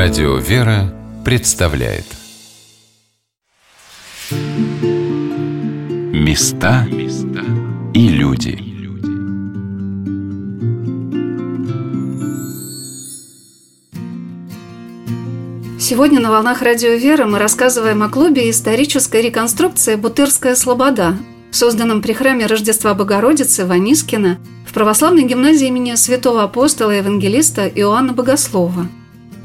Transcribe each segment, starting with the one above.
Радио «Вера» представляет Места и люди Сегодня на «Волнах Радио «Вера» мы рассказываем о клубе исторической реконструкции «Бутырская слобода», созданном при храме Рождества Богородицы в Анискино в православной гимназии имени святого апостола и евангелиста Иоанна Богослова.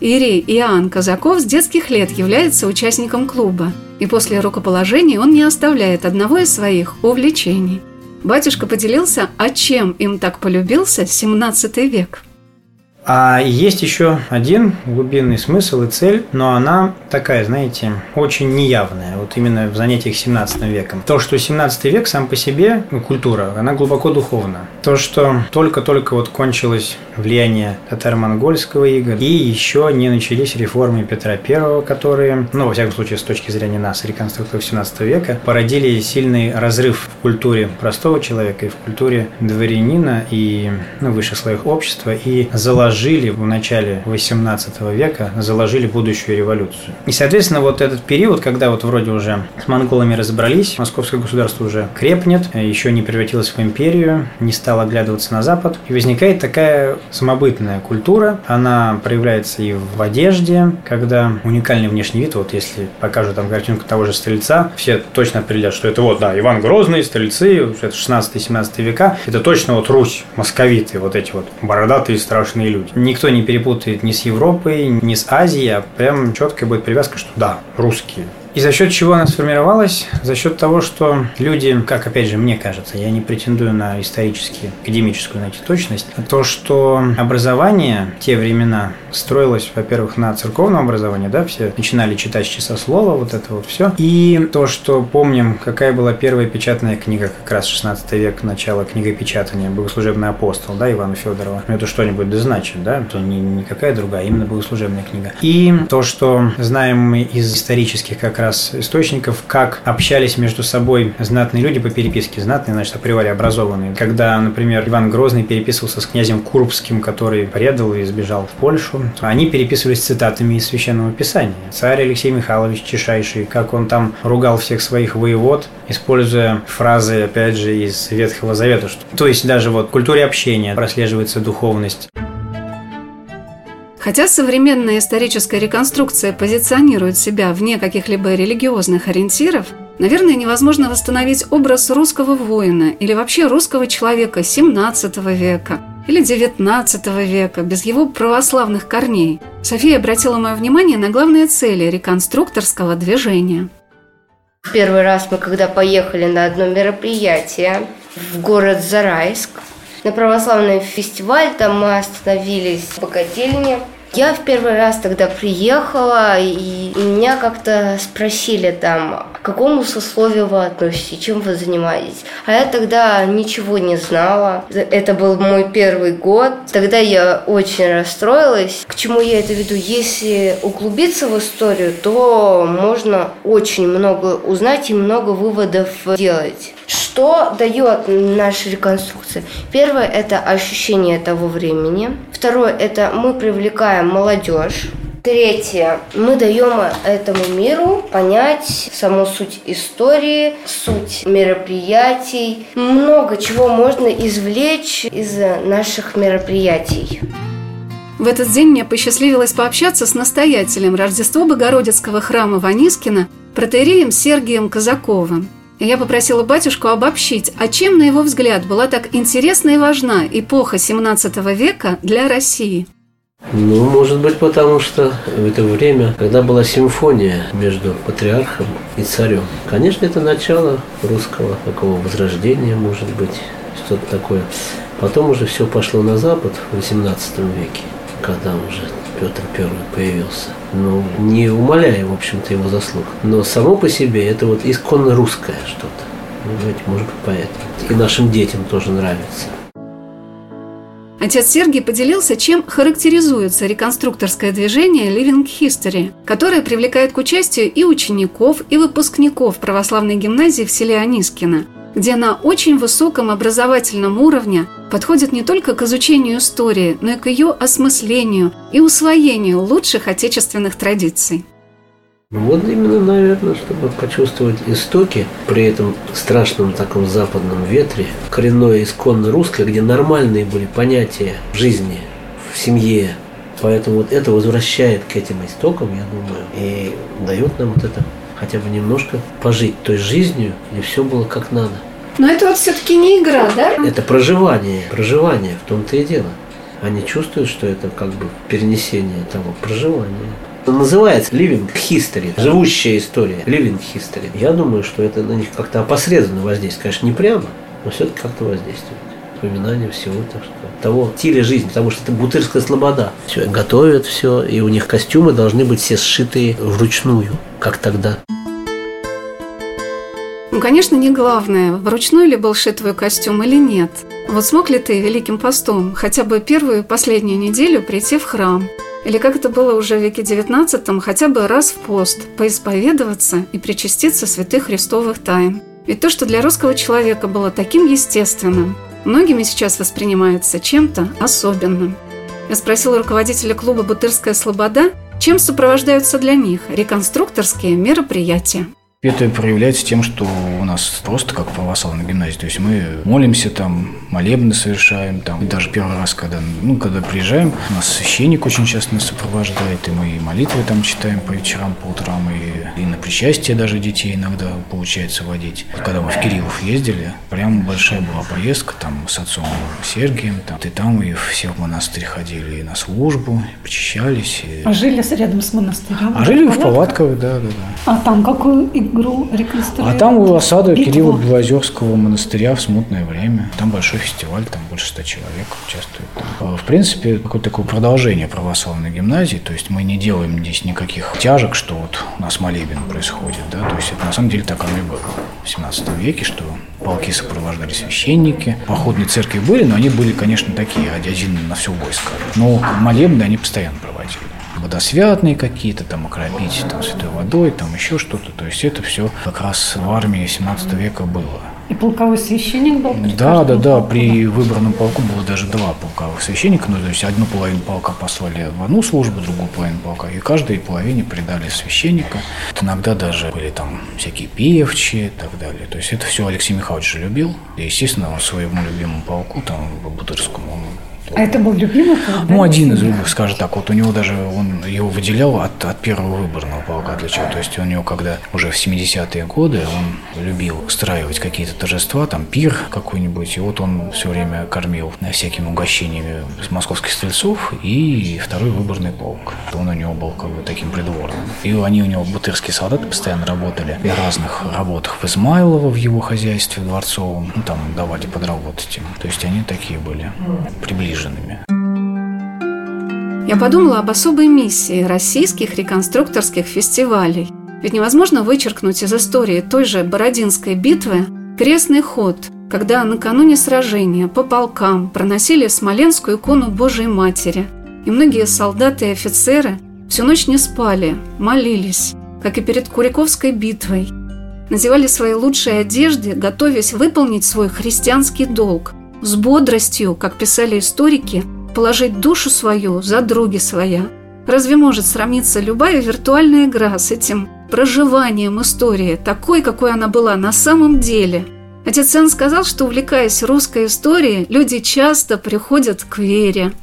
Ирий Иоанн Казаков с детских лет является участником клуба, и после рукоположения он не оставляет одного из своих увлечений. Батюшка поделился, а чем им так полюбился 17 век – а есть еще один глубинный смысл и цель, но она такая, знаете, очень неявная, вот именно в занятиях 17 веком. То, что 17 век сам по себе, ну, культура, она глубоко духовна. То, что только-только вот кончилось влияние татаро-монгольского ига, и еще не начались реформы Петра I, которые, ну, во всяком случае, с точки зрения нас, реконструкторов 17 века, породили сильный разрыв в культуре простого человека и в культуре дворянина и ну, высших слоев общества, и заложили заложили в начале 18 века, заложили будущую революцию. И, соответственно, вот этот период, когда вот вроде уже с монголами разобрались, московское государство уже крепнет, еще не превратилось в империю, не стало оглядываться на Запад, и возникает такая самобытная культура, она проявляется и в одежде, когда уникальный внешний вид, вот если покажут там картинку того же стрельца, все точно определят, что это вот, да, Иван Грозный, стрельцы, это 16-17 века, это точно вот Русь, московиты, вот эти вот бородатые страшные люди Никто не перепутает ни с Европой, ни с Азией, а прям четкая будет привязка, что да, русские. И за счет чего она сформировалась? За счет того, что люди, как опять же мне кажется, я не претендую на исторически академическую найти точность, то, что образование в те времена строилось, во-первых, на церковном образовании, да, все начинали читать с часослова, вот это вот все. И то, что помним, какая была первая печатная книга, как раз 16 век, начало книгопечатания, «Богослужебный апостол», да, Ивана Федорова. Это что-нибудь да значит, да, то не никакая другая, а именно богослужебная книга. И то, что знаем мы из исторических как раз источников, как общались между собой знатные люди по переписке. Знатные, значит, априори образованные. Когда, например, Иван Грозный переписывался с князем Курбским, который предал и сбежал в Польшу, они переписывались цитатами из Священного Писания. Царь Алексей Михайлович Чешайший, как он там ругал всех своих воевод, используя фразы, опять же, из Ветхого Завета. То есть даже вот в культуре общения прослеживается духовность. Хотя современная историческая реконструкция позиционирует себя вне каких-либо религиозных ориентиров, наверное, невозможно восстановить образ русского воина или вообще русского человека 17 века или 19 века без его православных корней. София обратила мое внимание на главные цели реконструкторского движения. Первый раз мы когда поехали на одно мероприятие в город Зарайск, на православный фестиваль, там мы остановились в богательне, я в первый раз тогда приехала, и меня как-то спросили там, к какому сословию вы относитесь, чем вы занимаетесь. А я тогда ничего не знала. Это был мой первый год. Тогда я очень расстроилась. К чему я это веду? Если углубиться в историю, то можно очень много узнать и много выводов делать. Что дает наша реконструкция? Первое – это ощущение того времени. Второе – это мы привлекаем молодежь. Третье. Мы даем этому миру понять саму суть истории, суть мероприятий. Много чего можно извлечь из наших мероприятий. В этот день мне посчастливилось пообщаться с настоятелем Рождества Богородицкого храма Ванискина, протеереем Сергием Казаковым. Я попросила батюшку обобщить, а чем, на его взгляд, была так интересна и важна эпоха 17 века для России. Ну, может быть, потому что в это время, когда была симфония между патриархом и царем, конечно, это начало русского такого возрождения, может быть, что-то такое. Потом уже все пошло на Запад в XVIII веке, когда уже Петр I появился. Ну, не умаляя, в общем-то, его заслуг. Но само по себе это вот исконно русское что-то. Ну, может быть, поэтому. И нашим детям тоже нравится. Отец Сергий поделился, чем характеризуется реконструкторское движение Living History, которое привлекает к участию и учеников, и выпускников православной гимназии в селе Анискино, где на очень высоком образовательном уровне подходит не только к изучению истории, но и к ее осмыслению и усвоению лучших отечественных традиций. Ну вот именно, наверное, чтобы почувствовать истоки при этом страшном таком западном ветре, коренное исконно русское, где нормальные были понятия жизни в семье. Поэтому вот это возвращает к этим истокам, я думаю, и дает нам вот это хотя бы немножко пожить той жизнью, где все было как надо. Но это вот все-таки не игра, да? Это проживание, проживание, в том-то и дело. Они чувствуют, что это как бы перенесение того проживания. Называется Living History, живущая история, Living History. Я думаю, что это на них как-то опосредованно воздействует. Конечно, не прямо, но все-таки как-то воздействует. Вспоминание всего так что, того стиля жизни, потому что это бутырская слобода. Все, готовят все, и у них костюмы должны быть все сшитые вручную, как тогда. Ну, конечно, не главное, вручную ли был шит твой костюм или нет. Вот смог ли ты Великим постом хотя бы первую и последнюю неделю прийти в храм – или как это было уже в веке XIX, хотя бы раз в пост, поисповедоваться и причаститься святых христовых тайн. Ведь то, что для русского человека было таким естественным, многими сейчас воспринимается чем-то особенным. Я спросила руководителя клуба «Бутырская слобода», чем сопровождаются для них реконструкторские мероприятия. Это проявляется тем, что у нас просто как православная гимназия. То есть мы молимся там, молебны совершаем там. И даже первый раз, когда, ну, когда приезжаем, у нас священник очень часто нас сопровождает, и мы и молитвы там читаем по вечерам, по утрам, и, и на причастие даже детей иногда получается водить. Когда мы в Кириллов ездили, прям большая была поездка там с отцом Сергием, там, и там и все в монастырь ходили, и на службу, и причащались. И... А жили рядом с монастырем? А жили в палатках, да, да, да. А там какую игру реконструировали? А там у осады Кирилла Белозерского монастыря в смутное время. Там большой фестиваль, там больше ста человек участвует. А, в принципе, какое-то такое продолжение православной гимназии. То есть мы не делаем здесь никаких тяжек, что вот у нас молебен происходит. Да? То есть это на самом деле так оно и было в 17 веке, что полки сопровождали священники. Походные церкви были, но они были, конечно, такие, один на все войско. Но молебны они постоянно проводили водосвятные какие-то, там окропить там, святой водой, там еще что-то. То есть это все как раз в армии 17 века было. И полковой священник был? Да, да, да. При выбранном полку было даже два полковых священника. Ну, то есть одну половину полка послали в одну службу, другую половину полка. И каждой половине придали священника. Вот иногда даже были там всякие певчи и так далее. То есть это все Алексей Михайлович же любил. И, естественно, он своему любимому полку, там, Бутырскому, он а это был любимый полк? Ну, один из любых, скажем так. Вот у него даже, он его выделял от, от первого выборного полка. Для чего? То есть у него, когда уже в 70-е годы, он любил устраивать какие-то торжества, там пир какой-нибудь. И вот он все время кормил всякими угощениями московских стрельцов и второй выборный полк. Он у него был как бы таким придворным. И они у него, бутырские солдаты, постоянно работали в разных работах в Измайлово, в его хозяйстве дворцовом. Ну, там давали подработать им. То есть они такие были приближенные обиженными. Я подумала об особой миссии российских реконструкторских фестивалей. Ведь невозможно вычеркнуть из истории той же Бородинской битвы крестный ход, когда накануне сражения по полкам проносили Смоленскую икону Божией Матери. И многие солдаты и офицеры всю ночь не спали, молились, как и перед Куриковской битвой. Надевали свои лучшие одежды, готовясь выполнить свой христианский долг – с бодростью, как писали историки, положить душу свою за други своя. Разве может сравниться любая виртуальная игра с этим проживанием истории, такой, какой она была на самом деле? Отец Эн сказал, что, увлекаясь русской историей, люди часто приходят к вере –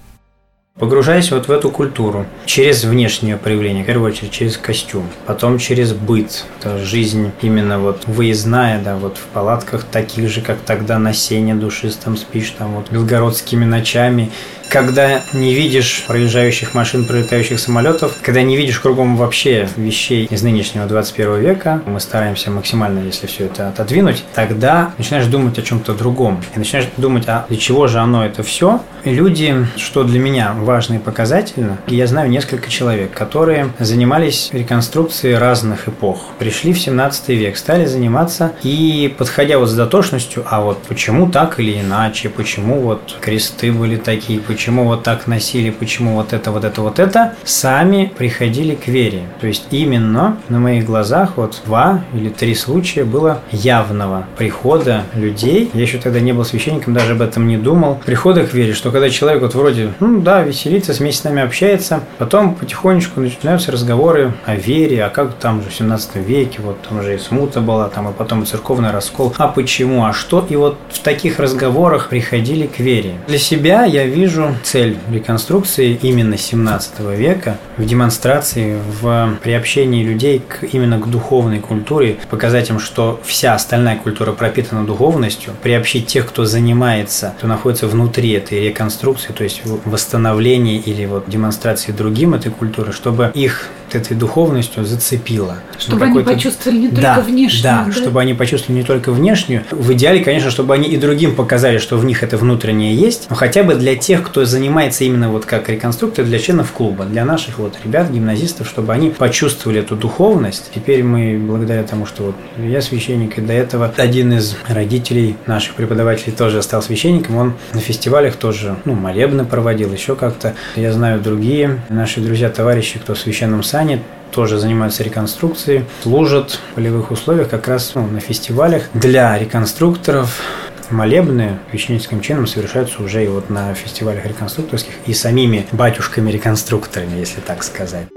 Погружаясь вот в эту культуру. Через внешнее проявление, в первую очередь через костюм, потом через быт, это жизнь именно вот выездная, да, вот в палатках таких же, как тогда на сене душистом спишь, там вот белгородскими ночами, когда не видишь проезжающих машин, пролетающих самолетов, когда не видишь кругом вообще вещей из нынешнего 21 века, мы стараемся максимально, если все это отодвинуть, тогда начинаешь думать о чем-то другом. И начинаешь думать, а для чего же оно это все? И люди, что для меня важно и показательно, я знаю несколько человек, которые занимались реконструкцией разных эпох. Пришли в 17 век, стали заниматься и подходя вот с дотошностью, а вот почему так или иначе, почему вот кресты были такие, почему почему вот так носили, почему вот это, вот это, вот это, сами приходили к вере. То есть именно на моих глазах вот два или три случая было явного прихода людей. Я еще тогда не был священником, даже об этом не думал. Прихода к вере, что когда человек вот вроде, ну да, веселится, вместе с нами общается, потом потихонечку начинаются разговоры о вере, а как там же в 17 веке, вот там же и смута была, там и потом церковный раскол, а почему, а что, и вот в таких разговорах приходили к вере. Для себя я вижу цель реконструкции именно 17 века в демонстрации, в приобщении людей к, именно к духовной культуре, показать им, что вся остальная культура пропитана духовностью, приобщить тех, кто занимается, кто находится внутри этой реконструкции, то есть восстановления или вот демонстрации другим этой культуры, чтобы их этой духовностью зацепило. Чтобы они почувствовали не только да, внешнюю. Да, да, чтобы они почувствовали не только внешнюю. В идеале, конечно, чтобы они и другим показали, что в них это внутреннее есть, но хотя бы для тех, кто занимается именно вот как реконструктор, для членов клуба, для наших вот ребят, гимназистов, чтобы они почувствовали эту духовность. Теперь мы, благодаря тому, что вот я священник, и до этого один из родителей наших преподавателей тоже стал священником, он на фестивалях тоже, ну, молебны проводил, еще как-то. Я знаю другие наши друзья, товарищи, кто в священном сане тоже занимаются реконструкцией, служат в полевых условиях как раз ну, на фестивалях для реконструкторов. Молебны священническим чином совершаются уже и вот на фестивалях реконструкторских и самими батюшками-реконструкторами, если так сказать.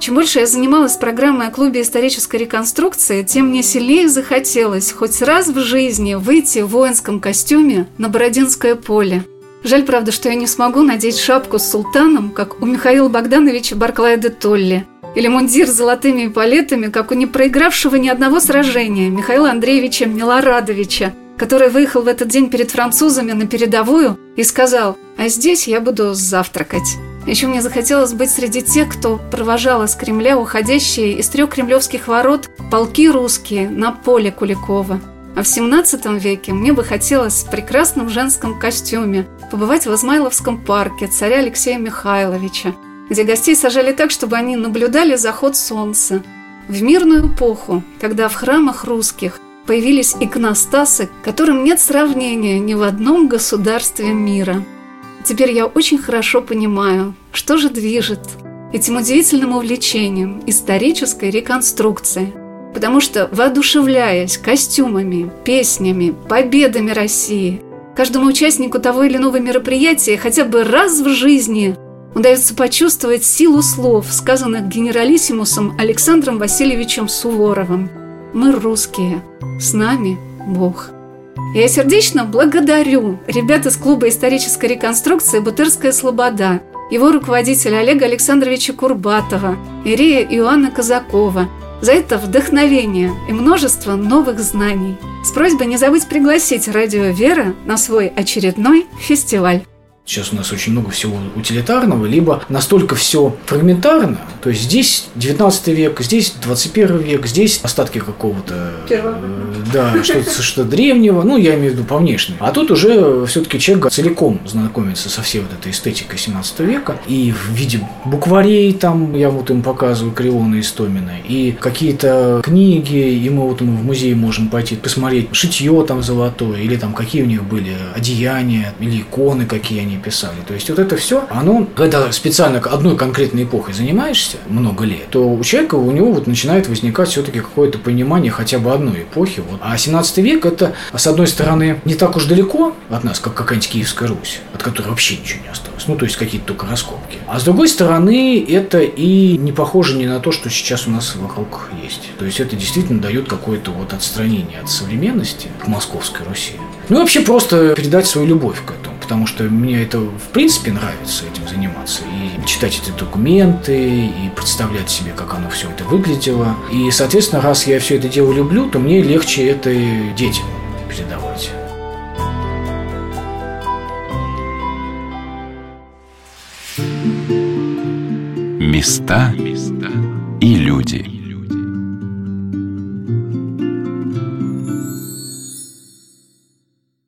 Чем больше я занималась программой о клубе исторической реконструкции, тем мне сильнее захотелось хоть раз в жизни выйти в воинском костюме на Бородинское поле – Жаль, правда, что я не смогу надеть шапку с султаном, как у Михаила Богдановича Барклая де Толли, или мундир с золотыми эполетами, как у непроигравшего ни одного сражения Михаила Андреевича Милорадовича, который выехал в этот день перед французами на передовую и сказал «А здесь я буду завтракать». Еще мне захотелось быть среди тех, кто провожал из Кремля уходящие из трех кремлевских ворот полки русские на поле Куликова – а в 17 веке мне бы хотелось в прекрасном женском костюме побывать в Измайловском парке царя Алексея Михайловича, где гостей сажали так, чтобы они наблюдали заход солнца. В мирную эпоху, когда в храмах русских появились иконостасы, которым нет сравнения ни в одном государстве мира. Теперь я очень хорошо понимаю, что же движет этим удивительным увлечением исторической реконструкции – потому что, воодушевляясь костюмами, песнями, победами России, каждому участнику того или иного мероприятия хотя бы раз в жизни удается почувствовать силу слов, сказанных генералиссимусом Александром Васильевичем Суворовым. «Мы русские, с нами Бог». Я сердечно благодарю ребят из клуба исторической реконструкции «Бутырская слобода», его руководителя Олега Александровича Курбатова, Ирия Иоанна Казакова – за это вдохновение и множество новых знаний. С просьбой не забыть пригласить радио «Вера» на свой очередной фестиваль. Сейчас у нас очень много всего утилитарного, либо настолько все фрагментарно. То есть здесь 19 век, здесь 21 век, здесь остатки какого-то... Первого. Да, что-то что древнего, ну, я имею в виду по внешнему. А тут уже все-таки человек целиком знакомится со всей вот этой эстетикой 17 века. И в виде букварей там, я вот им показываю Крилона и Стомина, и какие-то книги, и мы вот мы в музей можем пойти посмотреть шитье там золотое, или там какие у них были одеяния, или иконы какие они писали. То есть вот это все, оно, когда специально одной конкретной эпохой занимаешься много лет, то у человека, у него вот начинает возникать все-таки какое-то понимание хотя бы одной эпохи. Вот. А 17 век это, с одной стороны, не так уж далеко от нас, как какая-нибудь Киевская Русь, от которой вообще ничего не осталось. Ну, то есть какие-то только раскопки. А с другой стороны, это и не похоже ни на то, что сейчас у нас вокруг есть. То есть это действительно дает какое-то вот отстранение от современности к Московской Руси. Ну и вообще просто передать свою любовь к этому потому что мне это в принципе нравится этим заниматься. И читать эти документы, и представлять себе, как оно все это выглядело. И, соответственно, раз я все это дело люблю, то мне легче это детям передавать. Места и люди.